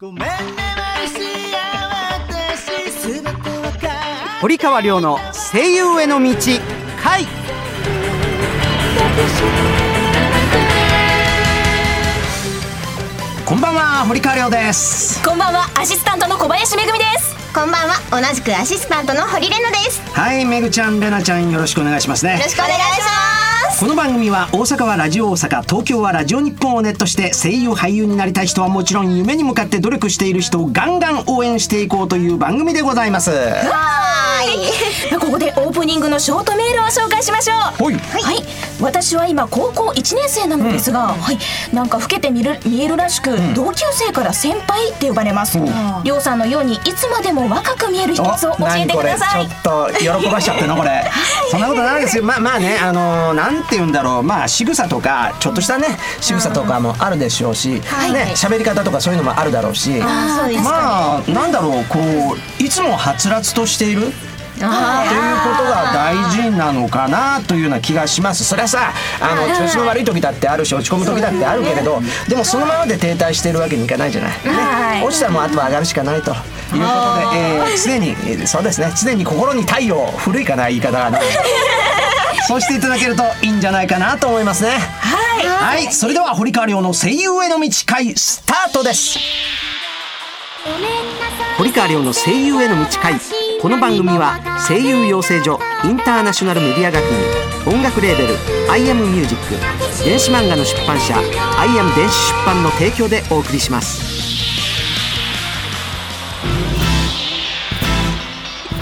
ごめんね堀川亮の声優への道回。こんばんは堀川亮です。こんばんはアシスタントの小林めぐみです。こんばんは同じくアシスタントの堀レナです。よはいめぐちゃんれなちゃんよろしくお願いしますね。ろしくお願いしますこの番組は大阪はラジオ大阪東京はラジオ日本をネットして声優俳優になりたい人はもちろん夢に向かって努力している人をガンガン応援していこうという番組でございます。はーい。ここでオープニングのショートメールを紹介しましょう。はい。はい、私は今高校1年生なのですが、はい、なんか老けて見る見えるらしく、同級生から先輩って呼ばれます。りょうさんのようにいつまでも若く見える秘訣を教えてください。ちょっと喜ばしちゃってんのこれ。そんなことないですよ。まあまあねあのーなんて言うんだろう。まあ仕草とかちょっとしたね仕草とかもあるでしょうし、ね喋り方とかそういうのもあるだろうし。そうですまあなんだろうこういつもはつらつとしているっていうことが大事なのかなというような気がします。それはさあの調子の悪い時だってあるし落ち込む時だってあるけれどでもそのままで停滞しているわけにいかないじゃない、はい。ね、落ちたらもうあとは上がるしかないということで、えー常にえーそうですね。常に心に太陽古いかな言い方がね そうしていただけるといいんじゃないかなと思いますね。はい。はい。それでは堀川亮の声優への道会スタートです堀川亮の声優への道会。この番組は声優養成所インターナショナルメディア学院音楽レーベル「アイアムミュージック電子漫画の出版社「アイアム電子出版」の提供でお送りします。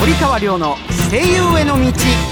堀川亮の声優への道。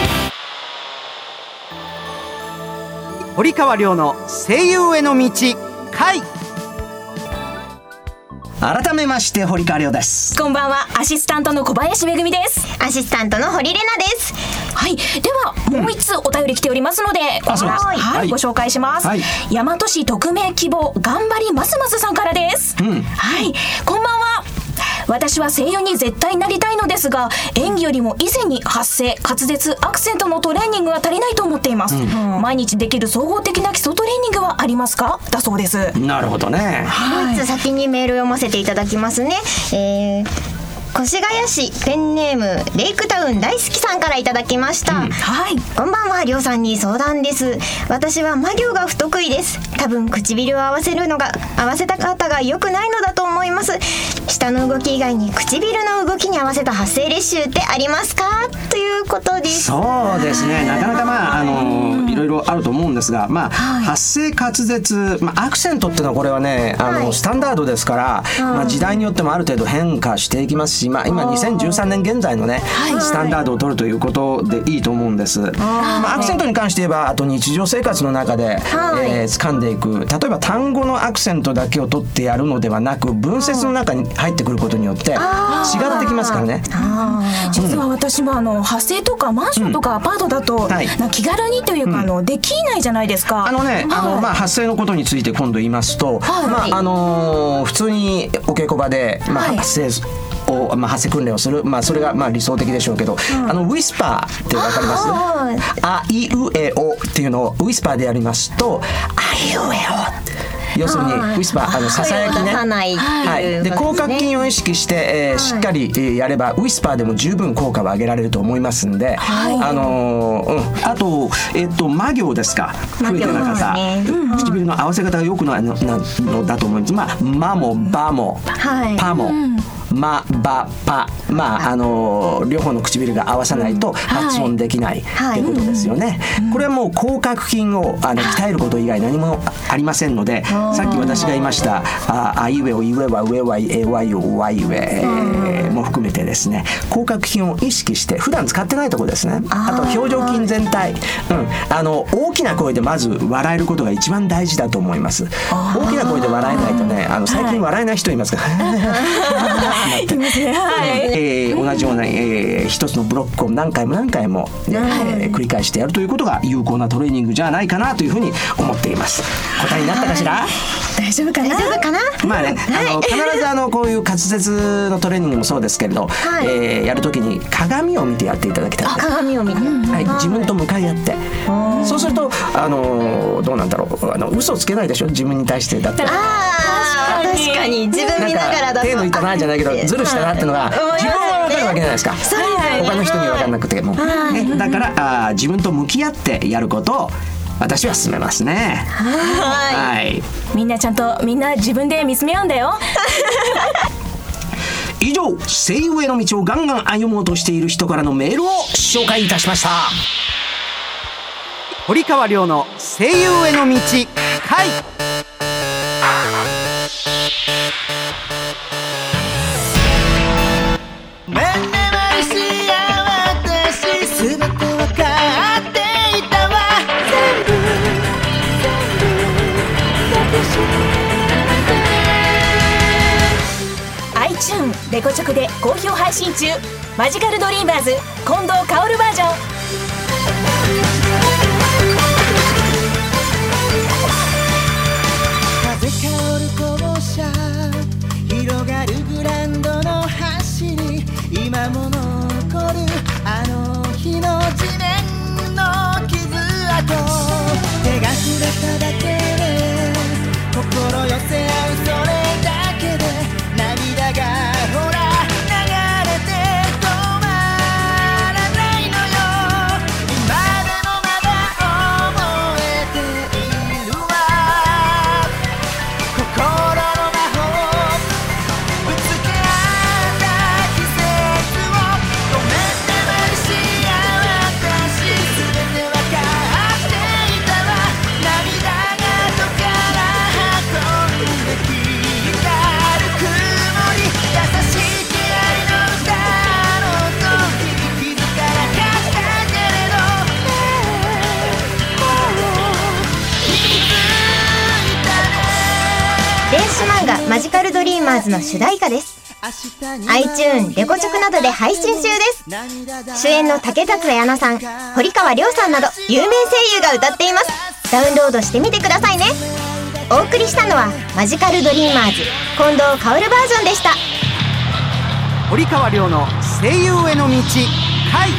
堀川亮の声優への道回。改めまして堀川亮です。こんばんは。アシスタントの小林めぐみです。アシスタントの堀レナです。はい、ではもう一つお便り来ておりますので、こちらそうです。はい、はい。ご紹介します。はい。大和市匿名希望頑張りますますさんからです。ん。はい、こんばんは。私は声優に絶対なりたいのですが演技よりも以前に発声滑舌アクセントのトレーニングが足りないと思っています、毎日できる総合的な基礎トレーニングはありますか？だそうです。なるほどね。もう一つ先にメールを読ませていただきますね。えー越谷市ペンネームレイクタウン大好きさんからいただきました、はいこんばんは、りょうさんに相談です。私は魔行が不得意です。多分唇を合わせるのが、合わせた方が良くないのだと思います。下の動き以外に唇の動きに合わせた発声練習ってありますか？ということです。そうですねなかなかまああのいろいろあると思うんですがまあ、発声滑舌、まあ、アクセントっていうのはこれはねあの、はいスタンダードですから、まあ、時代によってもある程度変化していきますし、まあ、今2013年現在のね、スタンダードを取るということでいいと思うんです。まあ、アクセントに関して言えばあと日常生活の中で、はい。えー掴んでいく。例えば単語のアクセントだけを取ってやるのではなく文節の中に入ってくることによって違ってきますからね。実は私もあの発声とかマンションとかアパートだと、はい。な気軽にというか、あのできないじゃないですか。あのね、あのまあ発声のことについて今度言いますと、まああのー普通にお稽古場でまあはい。発声をまあ発声訓練をする、まあそれがまあ理想的でしょうけど、あのウィスパーってわかります？あい。うえおっていうのをウィスパーでやりますと、あいうえお。要するにウィスパーあのささやきね。いっていうはい、で広角筋を意識して、えーしっかり、えーやればウィスパーでも十分効果を上げられると思いますんで、あのーうん、あとえっ、と魔行ですか？増えてなかった、魔行ですね唇の合わせ方が良くないのなのだと思います。まあ「ま」も「ば」もはい。パ」も「ま」「ば」「パ」まああ。のー両方の唇が合わさないと発音できないはい。ってことですよね、これはもう口角筋をあの鍛えること以外何もありませんのでさっき私が言いました「ああいうえおいうえは上はえわよわいうえ」も含めてですね口角筋を意識して普段使ってないところですね。あと表情筋全体、うん、あの大きな声でまず笑えることが一番大事だと思います。大きな声で笑えないとねあの最近笑えない人いますから、い ますねえー同じような、えー一つのブロックを何回も何回も、えー繰り返してやるということが有効なトレーニングじゃないかなというふうに思っています。答えになったかしら、大丈夫かな？大丈夫かな？まあね、あの必ずあのこういう滑舌のトレーニングもそうですけれど、はい。えーやるときに鏡を見てやっていただきたい。鏡を見て、はい、自分と向かい合って。そうするとあのどうなんだろう。あの嘘をつけないでしょ？自分に対してだって。ああ確かに。自分見ながらだ手抜いたなじゃないけどズルしたなっていうのがはい自分は分かるわけじゃないですか。他の人には分かんなくても、ね、だからあー自分と向き合ってやることを私は勧めますね。はい。みんなちゃんとみんな自分で見つめ合うんだよ。以上声優への道をガンガン歩もうとしている人からのメールを紹介いたしました。堀川亮の声優への道レコチョクで好評配信中。マジカルドリーマーズ近藤薫バージョン。風薫る校舎広がるグランドの端に今も電子漫画マジカルドリーマーズの主題歌です。iTune レコチョクなどで配信中です。主演の竹達也奈さん堀川亮さんなど有名声優が歌っています。ダウンロードしてみてくださいね。お送りしたのはマジカルドリーマーズ近藤薫バージョンでした。堀川亮の声優への道回。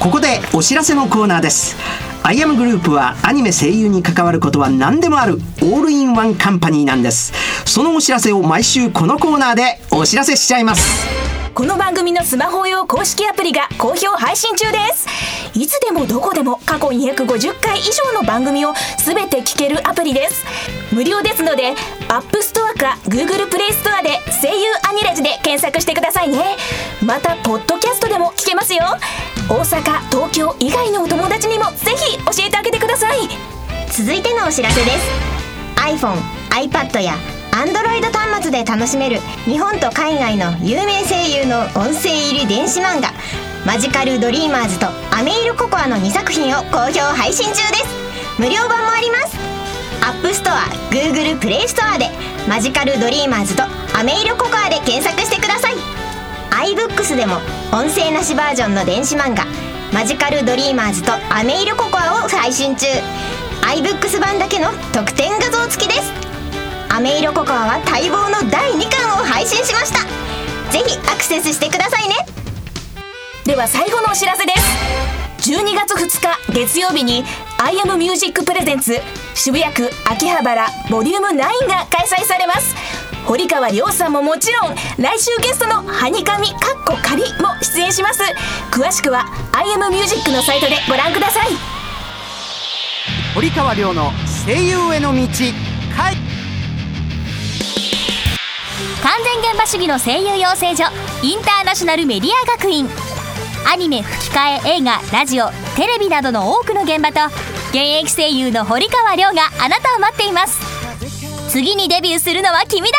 ここでお知らせのコーナーです。アイアムグループはアニメ声優に関わることは何でもあるオールインワンカンパニーなんです。そのお知らせを毎週このコーナーでお知らせしちゃいます。この番組のスマホ用公式アプリが好評配信中です。いつでもどこでも過去250回以上の番組を全て聞けるアプリです。無料ですので App Store か Google Play Store で「声優アニラジ」で検索してくださいね。またポッドキャストでも聞けますよ。大阪東京以外のお友達にもぜひ教えてあげてください。続いてのお知らせです。iPhone、iPad や Android 端末で楽しめる日本と海外の有名声優の音声入り電子漫画マジカルドリーマーズとアメイルココアの2作品を好評配信中です。無料版もあります。App Store、Google Play Store でマジカルドリーマーズとアメイルココアで検索してください。iBooks でも音声なしバージョンの電子漫画マジカルドリーマーズとアメイルココアを配信中。iBooks 版だけの特典画像付きです。アメイロココアは待望の第2巻を配信しました。ぜひアクセスしてくださいね。では最後のお知らせです。12月2日月曜日に I am Music Presents 渋谷区秋葉原ボリューム9が開催されます。堀川亮さんももちろん来週ゲストのハニカミかっこ仮も出演します。詳しくは I am Music のサイトでご覧ください。堀川亮の声優への道回完全現場主義の声優養成所インターナショナルメディア学院。アニメ吹き替え映画ラジオテレビなどの多くの現場と現役声優の堀川亮があなたを待っています。次にデビューするのは君だ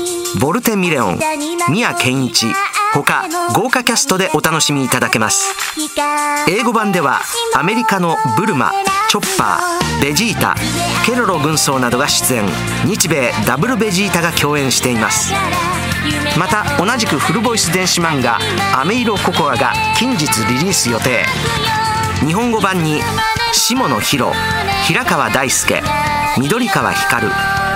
ボルテ・ミレオン宮健一他豪華キャストでお楽しみいただけます。英語版ではアメリカのブルマチョッパーベジータケロロ軍曹などが出演。日米ダブルベジータが共演しています。また同じくフルボイス電子漫画「アメイロココア」が近日リリース予定。日本語版に下野紘平川大輔緑川光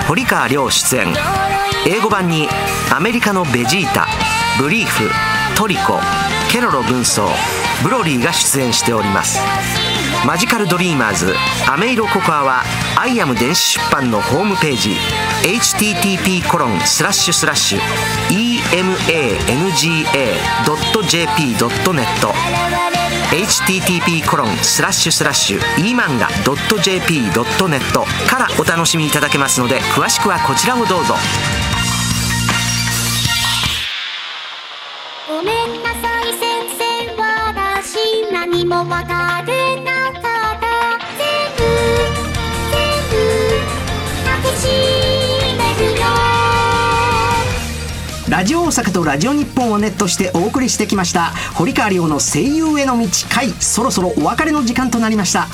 堀川亮出演。英語版にアメリカのベジータブリーフトリコケロロ軍曹ブロリーが出演しております。マジカルドリーマーズアメイロココアはアイアム電子出版のホームページ http コロンスラッシュスラッシュ emanga.jp.net http コロンスラッシュスラッシュ emanga.jp.net からお楽しみいただけますので詳しくはこちらをどうぞ。ラジオ大阪とラジオ日本をネットしてお送りしてきました。堀川亮の声優への道回そろそろお別れの時間となりました。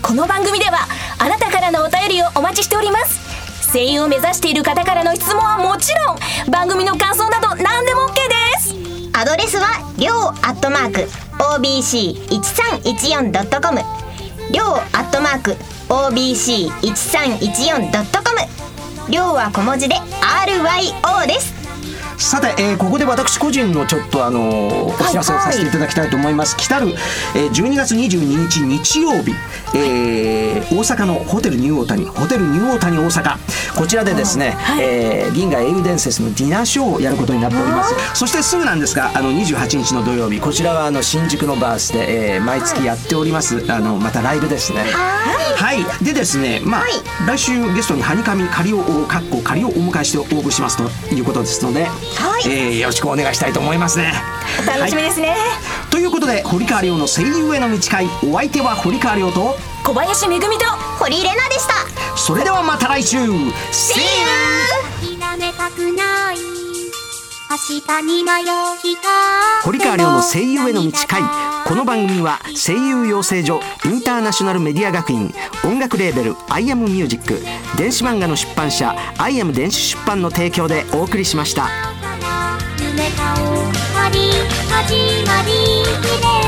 この番組ではあなたからのお便りをお待ちしております。声優を目指している方からの質問はもちろん番組の感想など何でも OK です。アドレスはりょうアットマーク OBC1314.com りょうアットマーク OBC1314.com りょうは小文字で RYO ですさて、えーここで私個人のちょっとあのーお知らせをさせていただきたいと思います、来たる、えー12月22日日曜日、えー大阪のホテルニューオータニホテルニューオータニ大阪。こちらでですね、えー銀河英雄伝説のディナーショーをやることになっております。そしてすぐなんですがあの28日の土曜日こちらはあの新宿のバースで、えー毎月やっております。あのまたライブですね。はい。でですねまあ、はい。来週ゲストにハニカミ仮をかっこ仮をお迎えしてお送りしますということですので、はい。えーよろしくお願いしたいと思いますね。楽しみですね、ということで堀川亮の声優への道会お相手は堀川亮と小林めぐみと堀玲奈でした。それではまた来週。See you! 諦めたくない明日に迷いが堀川亮の声優への道会。この番組は声優養成所インターナショナルメディア学院音楽レーベル「アイアムミュージック電子漫画の出版社「アイアム電子出版」の提供でお送りしました。夢が終わり始まり綺麗。な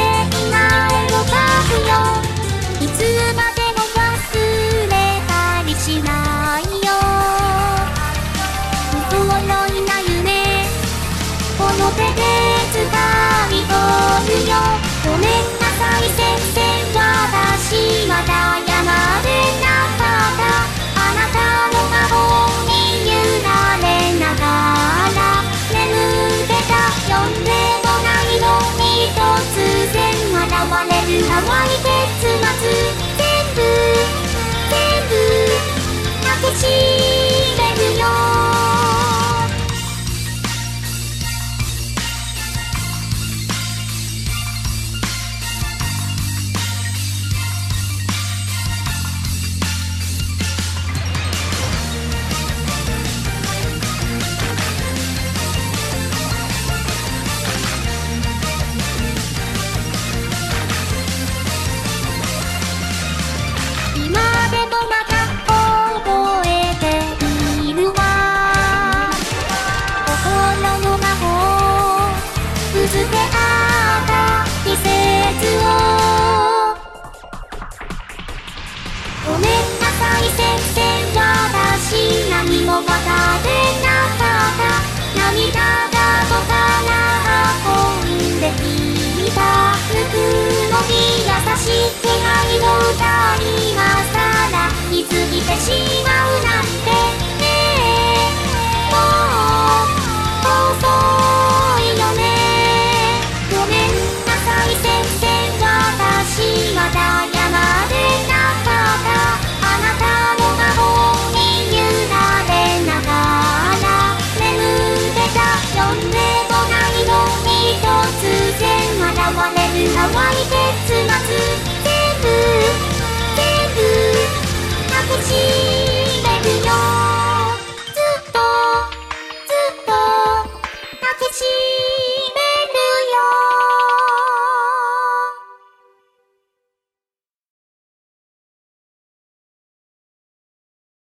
に優しい気配の歌に今さら見過ぎてしまうなんてねもう